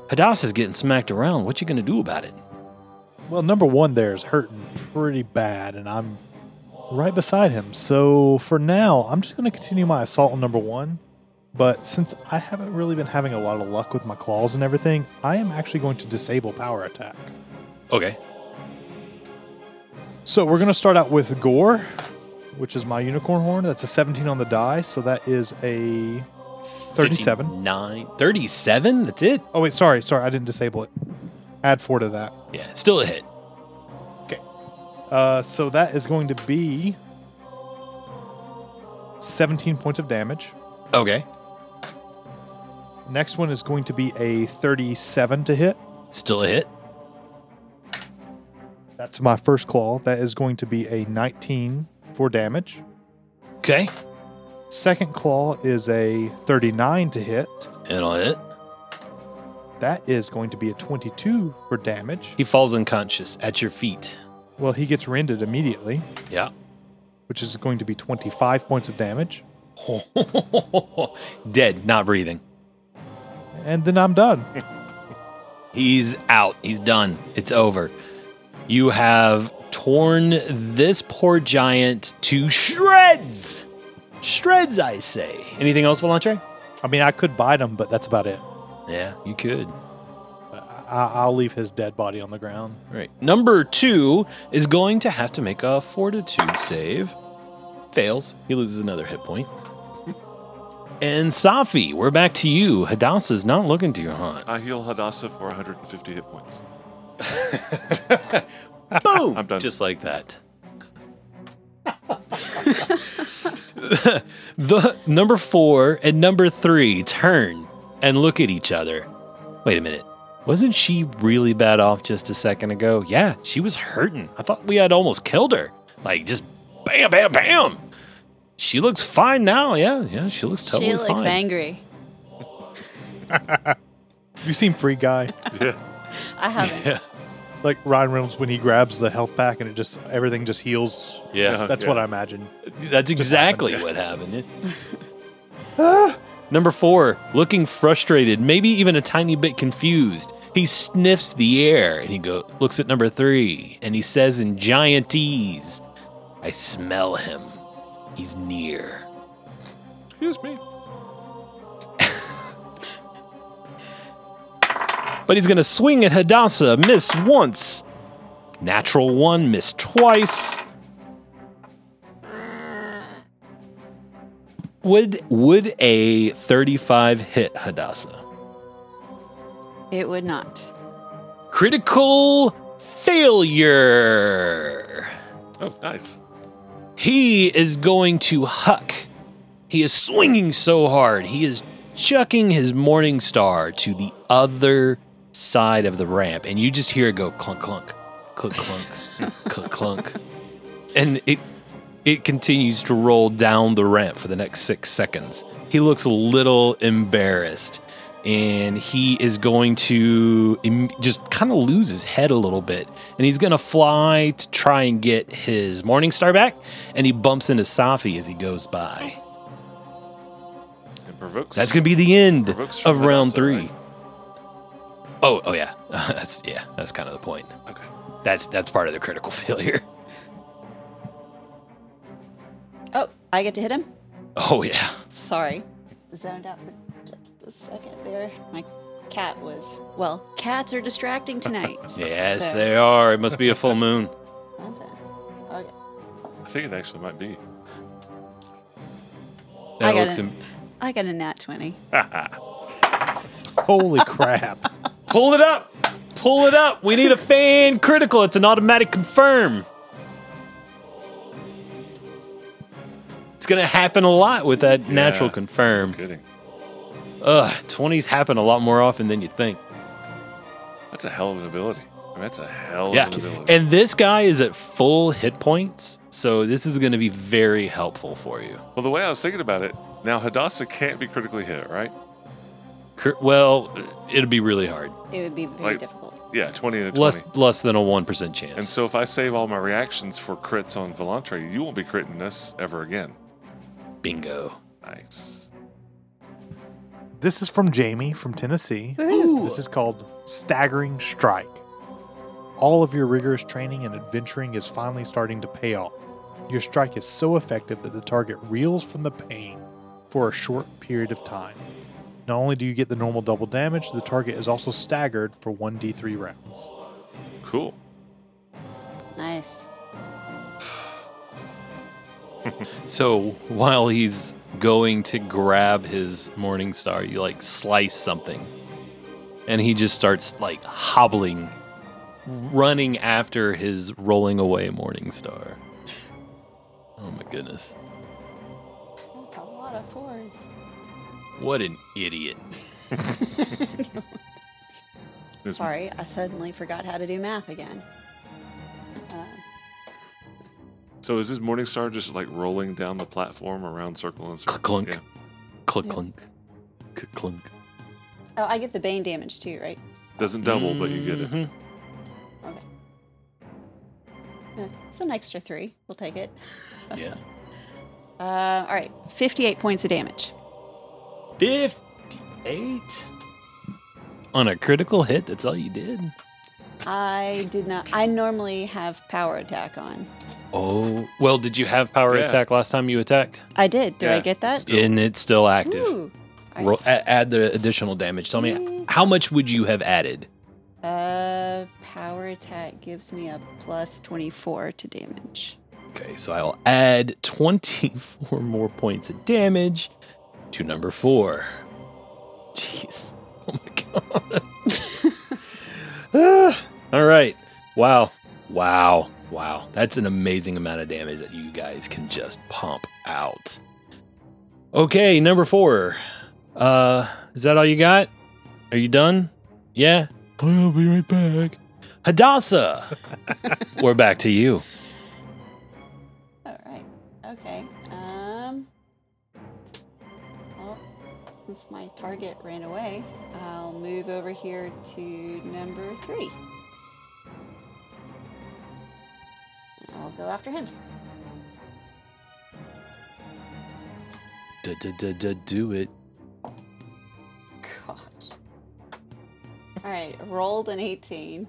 Hadassah's getting smacked around. What you going to do about it? Well, number one there is hurting pretty bad, and I'm right beside him. So for now, I'm just going to continue my assault on number one. But since I haven't really been having a lot of luck with my claws and everything, I am actually going to disable power attack. Okay. So we're going to start out with Gore, which is my unicorn horn. That's a 17 on the die. So that is a 37. 9. 37? That's it? Oh, wait, sorry. Sorry. I didn't disable it. Add four to that. Yeah, still a hit. Okay. Uh, so that is going to be 17 points of damage. Okay. Next one is going to be a 37 to hit. Still a hit. That's my first claw. That is going to be a 19 for damage. Okay. Second claw is a 39 to hit. It'll hit. That is going to be a 22 for damage. He falls unconscious at your feet. Well, he gets rended immediately, Yeah. which is going to be 25 points of damage. Dead, not breathing. And then I'm done. He's out. He's done. It's over. You have torn this poor giant to shreds. Shreds, I say. Anything else, Volantre? I mean, I could bite him, but that's about it. Yeah, you could. I- I'll leave his dead body on the ground. Right. Number two is going to have to make a fortitude save. Fails. He loses another hit point. And Safi, we're back to you. Hadassah's not looking to too hot. I heal Hadassah for 150 hit points. Boom! I'm done. Just like that. the number four and number three turn and look at each other. Wait a minute. Wasn't she really bad off just a second ago? Yeah, she was hurting. I thought we had almost killed her. Like just bam, bam, bam. She looks fine now. Yeah, yeah, she looks totally fine. she looks fine. angry. You seem free guy. Yeah. I haven't. Yeah, like Ryan Reynolds when he grabs the health pack and it just everything just heals. yeah. That's Yeah. what I imagine. That's exactly what happened. Ah. Number four, looking frustrated, maybe even a tiny bit confused. He sniffs the air and he go looks at number three and he says in giant giantese, "I smell him. He's near." Excuse me. But he's gonna swing at Hadassah, miss once, natural one, miss twice. Would would a thirty-five hit Hadassah? It would not. Critical failure. Oh, nice. He is going to huck. He is swinging so hard. He is chucking his morning star to the other side of the ramp, and you just hear it go clunk clunk, clunk clunk, clunk clunk, and it it continues to roll down the ramp for the next six seconds. He looks a little embarrassed, and he is going to im- just kind of lose his head a little bit, and he's going to fly to try and get his morning star back, and he bumps into Safi as he goes by. That's going to be the end of round three. right? Oh, oh yeah, that's yeah, that's kind of the point. Okay. That's that's part of the critical failure. Oh, I get to hit him? Oh yeah. Sorry. Zoned out for just a second there. My cat was. Well, cats are distracting tonight. Yes, So- they are. It must be a full moon. Okay. I think it actually might be. That I got looks it. im- I got a nat 20. Holy crap. Pull it up. Pull it up. We need a fan critical. It's an automatic confirm. It's gonna happen a lot with that natural Yeah. confirm. Kidding. Ugh, 20s happen a lot more often than you think. That's a hell of an ability. I mean, that's a hell Yeah. of an ability. And this guy is at full hit points, so this is gonna be very helpful for you. well, the way I was thinking about it, now Hadassah can't be critically hit, right? Cur- Well, it'd be really hard. It would be very Like- difficult. Yeah, 20 and a 20. Less less than a 1% chance. and so if I save all my reactions for crits on Volantre, you won't be critting this ever again. bingo. Nice. This is from Jamie from Tennessee. Woohoo. This is called Staggering Strike. All of your rigorous training and adventuring is finally starting to pay off. Your strike is so effective that the target reels from the pain for a short period of time. Not only do you get the normal double damage, the target is also staggered for 1d3 rounds. Cool. Nice. So while he's going to grab his morning star, you like slice something. And he just starts like hobbling, running after his rolling away morning star. Oh my goodness. That's a lot of fours. What an idiot. Sorry, I suddenly forgot how to do math again. Uh, So is this Morningstar just like rolling down the platform around circle and circle? Clunk. Yeah. Click Yeah. clunk. Click clunk. oh, I get the bane damage too, right? Doesn't double, but you get it. Mhm. Okay. Eh, It's an extra three. We'll take it. Yeah. Uh, all right, 58 points of damage. 58? On a critical hit, that's all you did? I did not. I normally have power attack on. Oh. Well, did you have power Yeah. attack last time you attacked? I did. Did I get that? still- And it's still active. Ooh. All Ro- right. a- add the additional damage. Tell me, Mm. how much would you have added? Uh, power attack gives me a plus 24 to damage. Okay, so I'll add 24 more points of damage to number four. Jeez. Oh my god. Ah, all right. Wow. Wow. Wow. That's an amazing amount of damage that you guys can just pump out. Okay, number four. Uh, is that all you got? Are you done? Yeah? I'll be right back. Hadassah! We're back to you. Target ran away, I'll move over here to number three. I'll go after him. Do it. Gosh. All right. Rolled an 18.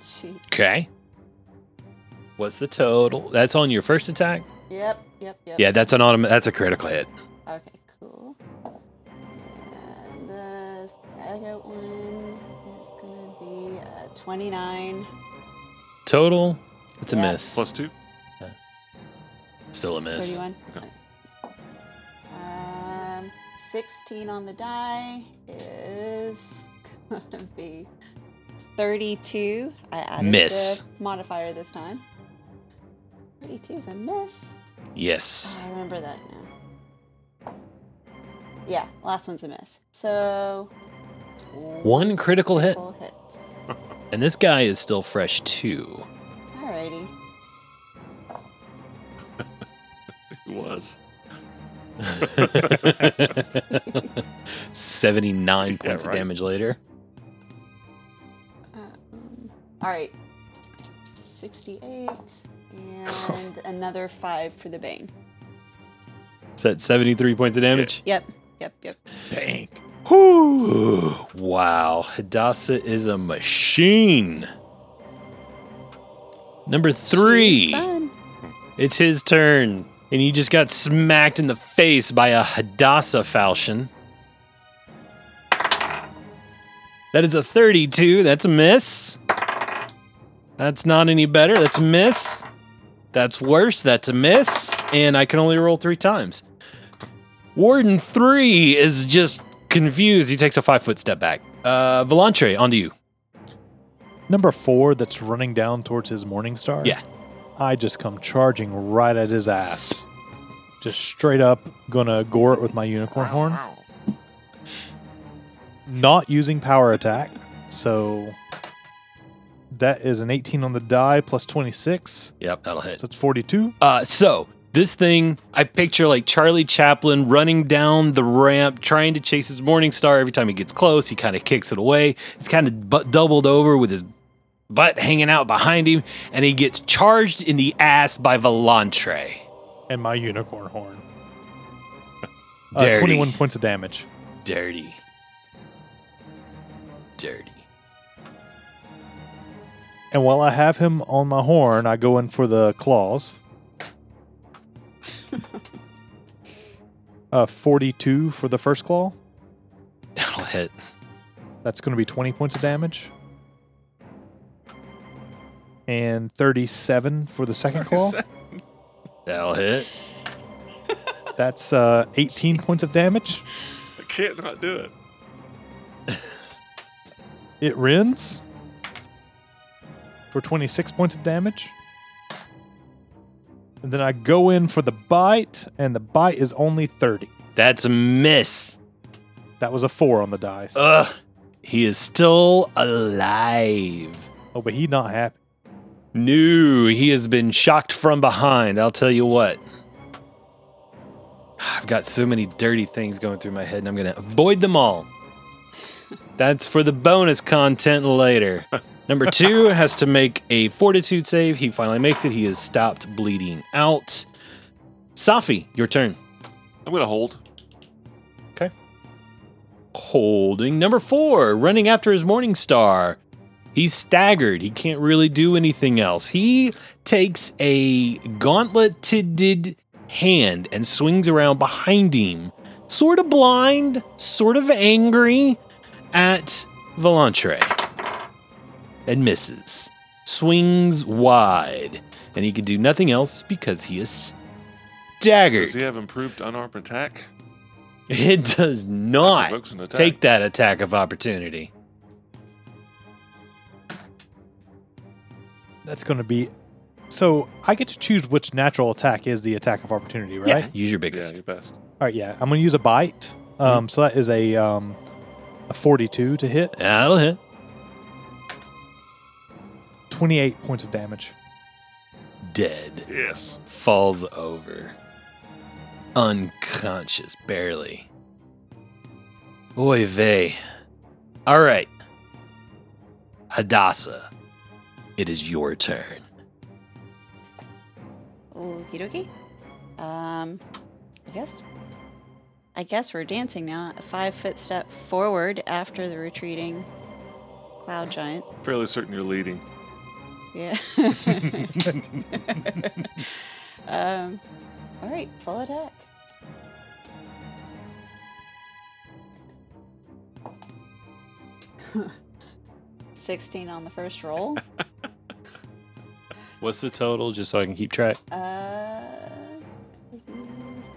Gee. Okay. What's the total? That's on your first attack? Yep. Yep. Yep. Yeah, that's an automatic. That's a critical hit. Okay, second one is going to be uh, 29. Total, it's a Yeah. miss. Plus two. Still a miss. 31. Okay. Um, 16 on the die is going to be 32. I added Miss. the modifier this time. 32 is a miss. Yes. I remember that now. Yeah, last one's a miss. So. One critical hit. Full hit. And this guy is still fresh too. Alrighty. It was. 79 Yeah, points of damage later. Um, all right. 68 and another 5 for the bane. Is that 73 points of damage? Yep. Yep. Yep. Dang. Whew. Wow. Hadassah is a machine. Number three. It's his turn. And he just got smacked in the face by a Hadassah falchion. That is a 32. That's a miss. That's not any better. That's a miss. That's worse. That's a miss. And I can only roll three times. Warden 3 is just confused. He takes a five foot step back. Uh, Volantre, onto you. Number four that's running down towards his morning star. Yeah. I just come charging right at his ass. Just straight up gonna gore it with my unicorn horn. Not using power attack. So that is an 18 on the die plus 26. Yep, that'll hit. So it's 42. Uh, so this thing, I picture like Charlie Chaplin running down the ramp, trying to chase his morning star. Every time he gets close, he kind of kicks it away. It's kind of bu- doubled over with his butt hanging out behind him, and he gets charged in the ass by Volantre. And my unicorn horn. Uh, 21 points of damage. Dirty. Dirty. And while I have him on my horn, I go in for the claws. Uh, 42 for the first claw. That'll hit. That's going to be 20 points of damage. And 37 for the second claw. That'll hit. That's uh, 18 points of damage. I can't not do it. It rends for 26 points of damage. And then I go in for the bite, and the bite is only 30. That's a miss. That was a 4 on the dice. Ugh. He is still alive. oh, but he's not happy. No, he has been shocked from behind. I'll tell you what. I've got so many dirty things going through my head, and I'm going to avoid them all. That's for the bonus content later. Number two has to make a fortitude save. He finally makes it. He has stopped bleeding out. Safi, your turn. I'm gonna hold. Okay. Holding. Number four, running after his morning star. He's staggered. He can't really do anything else. He takes a gauntleted hand and swings around behind him, sort of blind, sort of angry at Volantre. And misses. Swings wide. And he can do nothing else because he is staggered. Does he have improved unarmed attack? It does not Provokes an attack. take that attack of opportunity. That's going to be. So I get to choose which natural attack is the attack of opportunity, right? Yeah, use your Yeah, biggest. your best. All right, yeah. I'm going to use a bite. Um, So that is a um, a 42 to hit, That'll hit. 28 points of damage. Dead. Yes. Falls over. Unconscious, barely. Oy vey. All right. Hadassah, it is your turn. Okie dokie. Um, I guess. I guess we're dancing now. A five foot step forward after the retreating cloud giant. Fairly certain you're leading. Yeah. um, all right, full attack. Sixteen on the first roll. What's the total, just so I can keep track? Uh,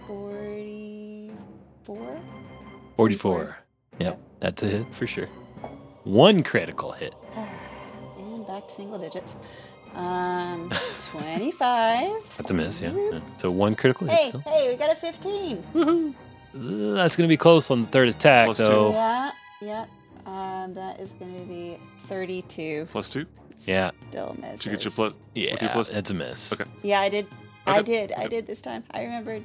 forty-four. 44. Yep, that's a hit for sure. One critical hit. And back to single digits. Um, twenty-five. That's a miss, yeah. yeah. So one critical hit Hey, still. hey, we got a fifteen. Woohoo. That's going to be close on the third attack, Plus two. though. Yeah, yeah. Um, that is going to be thirty-two. Plus two. Yeah, Still misses. Did you get your plus? yeah, What's your plus? it's a miss. Okay. Yeah, I did. I Okay. did. I did this time. I remembered.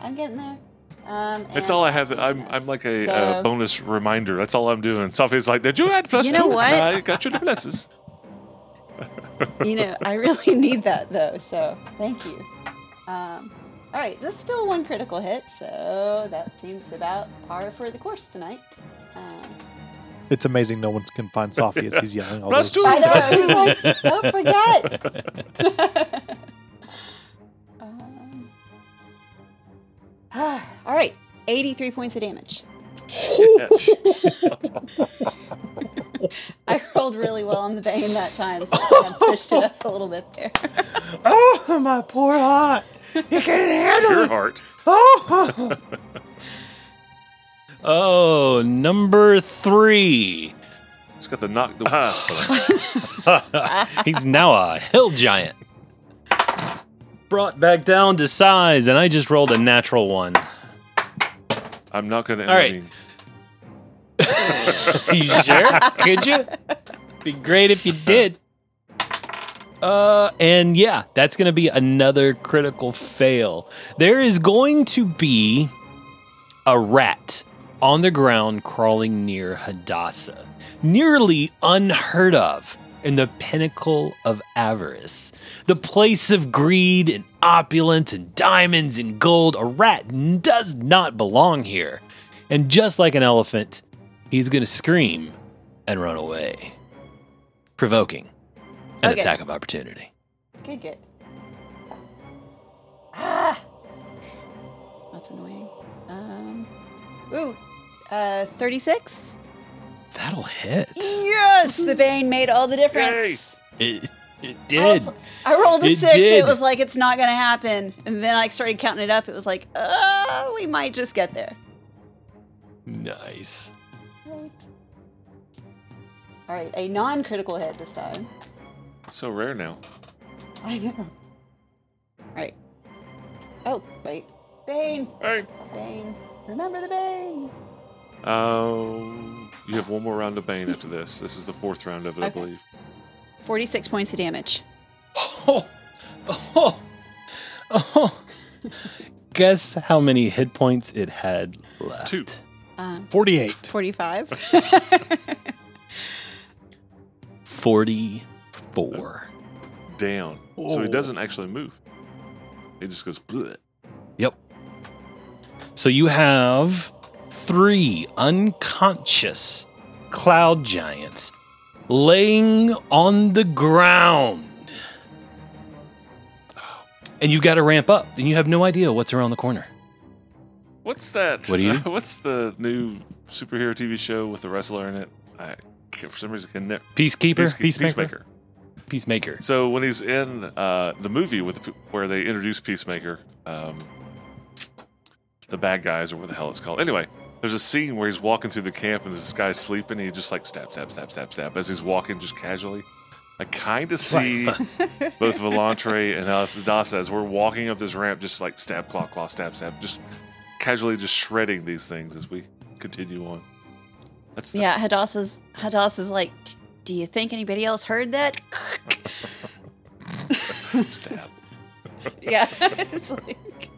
I'm getting there. Um, That's and all I have. I'm. I'm like a, So- uh bonus reminder. That's all I'm doing. Sophie's like, did you add plus You know two? what? I got your pluses. you know, I really need that though, so thank you. Um, all right, that's still one critical hit, so that seems about par for the course tonight. Uh, it's amazing no one can find Sophie as he's yelling All Plus two. I know, I was like, don't forget. um, ah, all right, eighty-three points of damage. Shit. I rolled really well on the Bane that time, so I kind of pushed it up a little bit there. Oh, my poor heart. You can't handle Your it. heart. Oh. oh, number three. He's got the knock. The, ah, He's now a hill giant. Brought back down to size, and I just rolled a natural one. I'm not going to All right. intervene. you sure? Could you? Be great if you did. Uh, and yeah, that's going to be another critical fail. There is going to be a rat on the ground crawling near Hadassah, nearly unheard of in the pinnacle of avarice, the place of greed and opulence and diamonds and gold. A rat does not belong here. And just like an elephant, he's going to scream and run away, provoking an Okay. attack of opportunity. Good, good. Ah! That's annoying. Um, ooh, uh, 36? That'll hit. Yes! The Bane made all the difference. It, it I did. was- I rolled a It six. did. It was like it's not going to happen. And then I started counting it up. It was like, uh, we might just get there. Nice. Right. All right, a non critical hit this time. It's so rare now. I know. All right. Oh, wait. Bane. Hey. Bane. Remember the Bane. Um, you have one more round of Bane after this. This is the fourth round of it, I Okay. believe. 46 points of damage. Oh, oh, oh. Guess how many hit points it had left? Two. Um, 48. 45. 44. Down. So he Oh. doesn't actually move. He just goes, Bleh. Yep. So you have three unconscious cloud giants laying on the ground. And you've got to ramp up, and you have no idea what's around the corner. What's that? What do you do? what's the new superhero TV show with the wrestler in it? I for some reason can never. Peacekeeper, Peacemaker? Peacemaker. So when he's in uh, the movie with where they introduce Peacemaker, um, the bad guys or what the hell it's called. Anyway, there's a scene where he's walking through the camp and this guy's sleeping. And he just like stab, stab, stab, stab, stab as he's walking just casually. I kind of see both Volantre and Hadassah, as we're walking up this ramp, just like stab, claw, claw, stab, stab, just casually just shredding these things as we continue on. That's, that's yeah, Hadassah's, Hadassah's like, "D- do you think anybody else heard that? stab. yeah. it's like,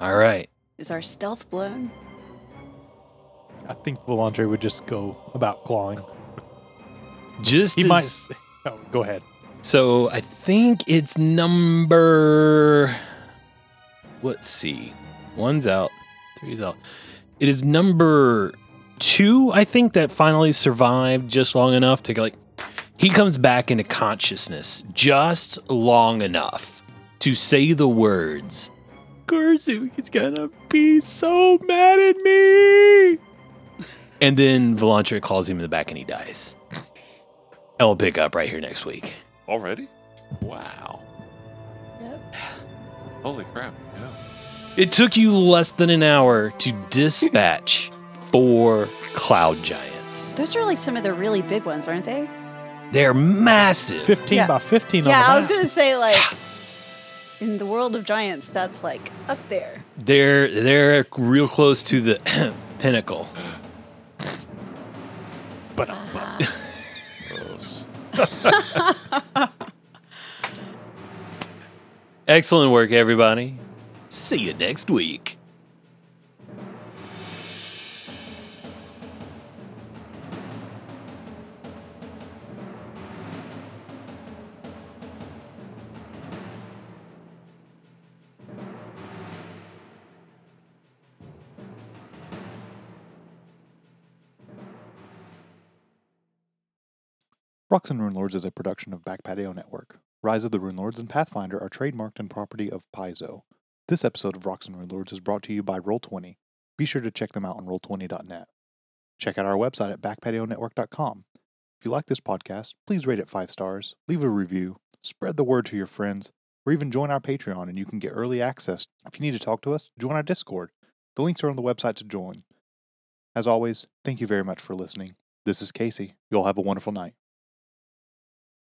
All right. Is our stealth blown? I think Volantre would just go about clawing. Just He as- might. Oh, go ahead. So I think it's number. Let's see. One's out, three's out. It is number two, I think, that finally survived just long enough to like. He comes back into consciousness just long enough to say the words. Karzoug's gonna be so mad at me. And then Volantre calls him in the back and he dies. And we'll pick up right here next week. Already? Wow. Yep. Holy crap. Yeah. It took you less than an hour to dispatch four cloud giants. Those are like some of the really big ones, aren't they? They're massive. 15 Yeah. by 15 on yeah, the I was map. going to say, like, in the world of giants, that's like up there. They're they're real close to the pinnacle. But. Excellent work, everybody. See you next week. Rocks and Rune Lords is a production of Back Patio Network. Rise of the Rune Lords and Pathfinder are trademarked and property of Paizo. This episode of Rocks and Rune Lords is brought to you by Roll20. Be sure to check them out on roll20.net. Check out our website at backpationetwork.com. If you like this podcast, please rate it five stars, leave a review, spread the word to your friends, or even join our Patreon and you can get early access. If you need to talk to us, join our Discord. The links are on the website to join. As always, thank you very much for listening. This is Casey. You all have a wonderful night.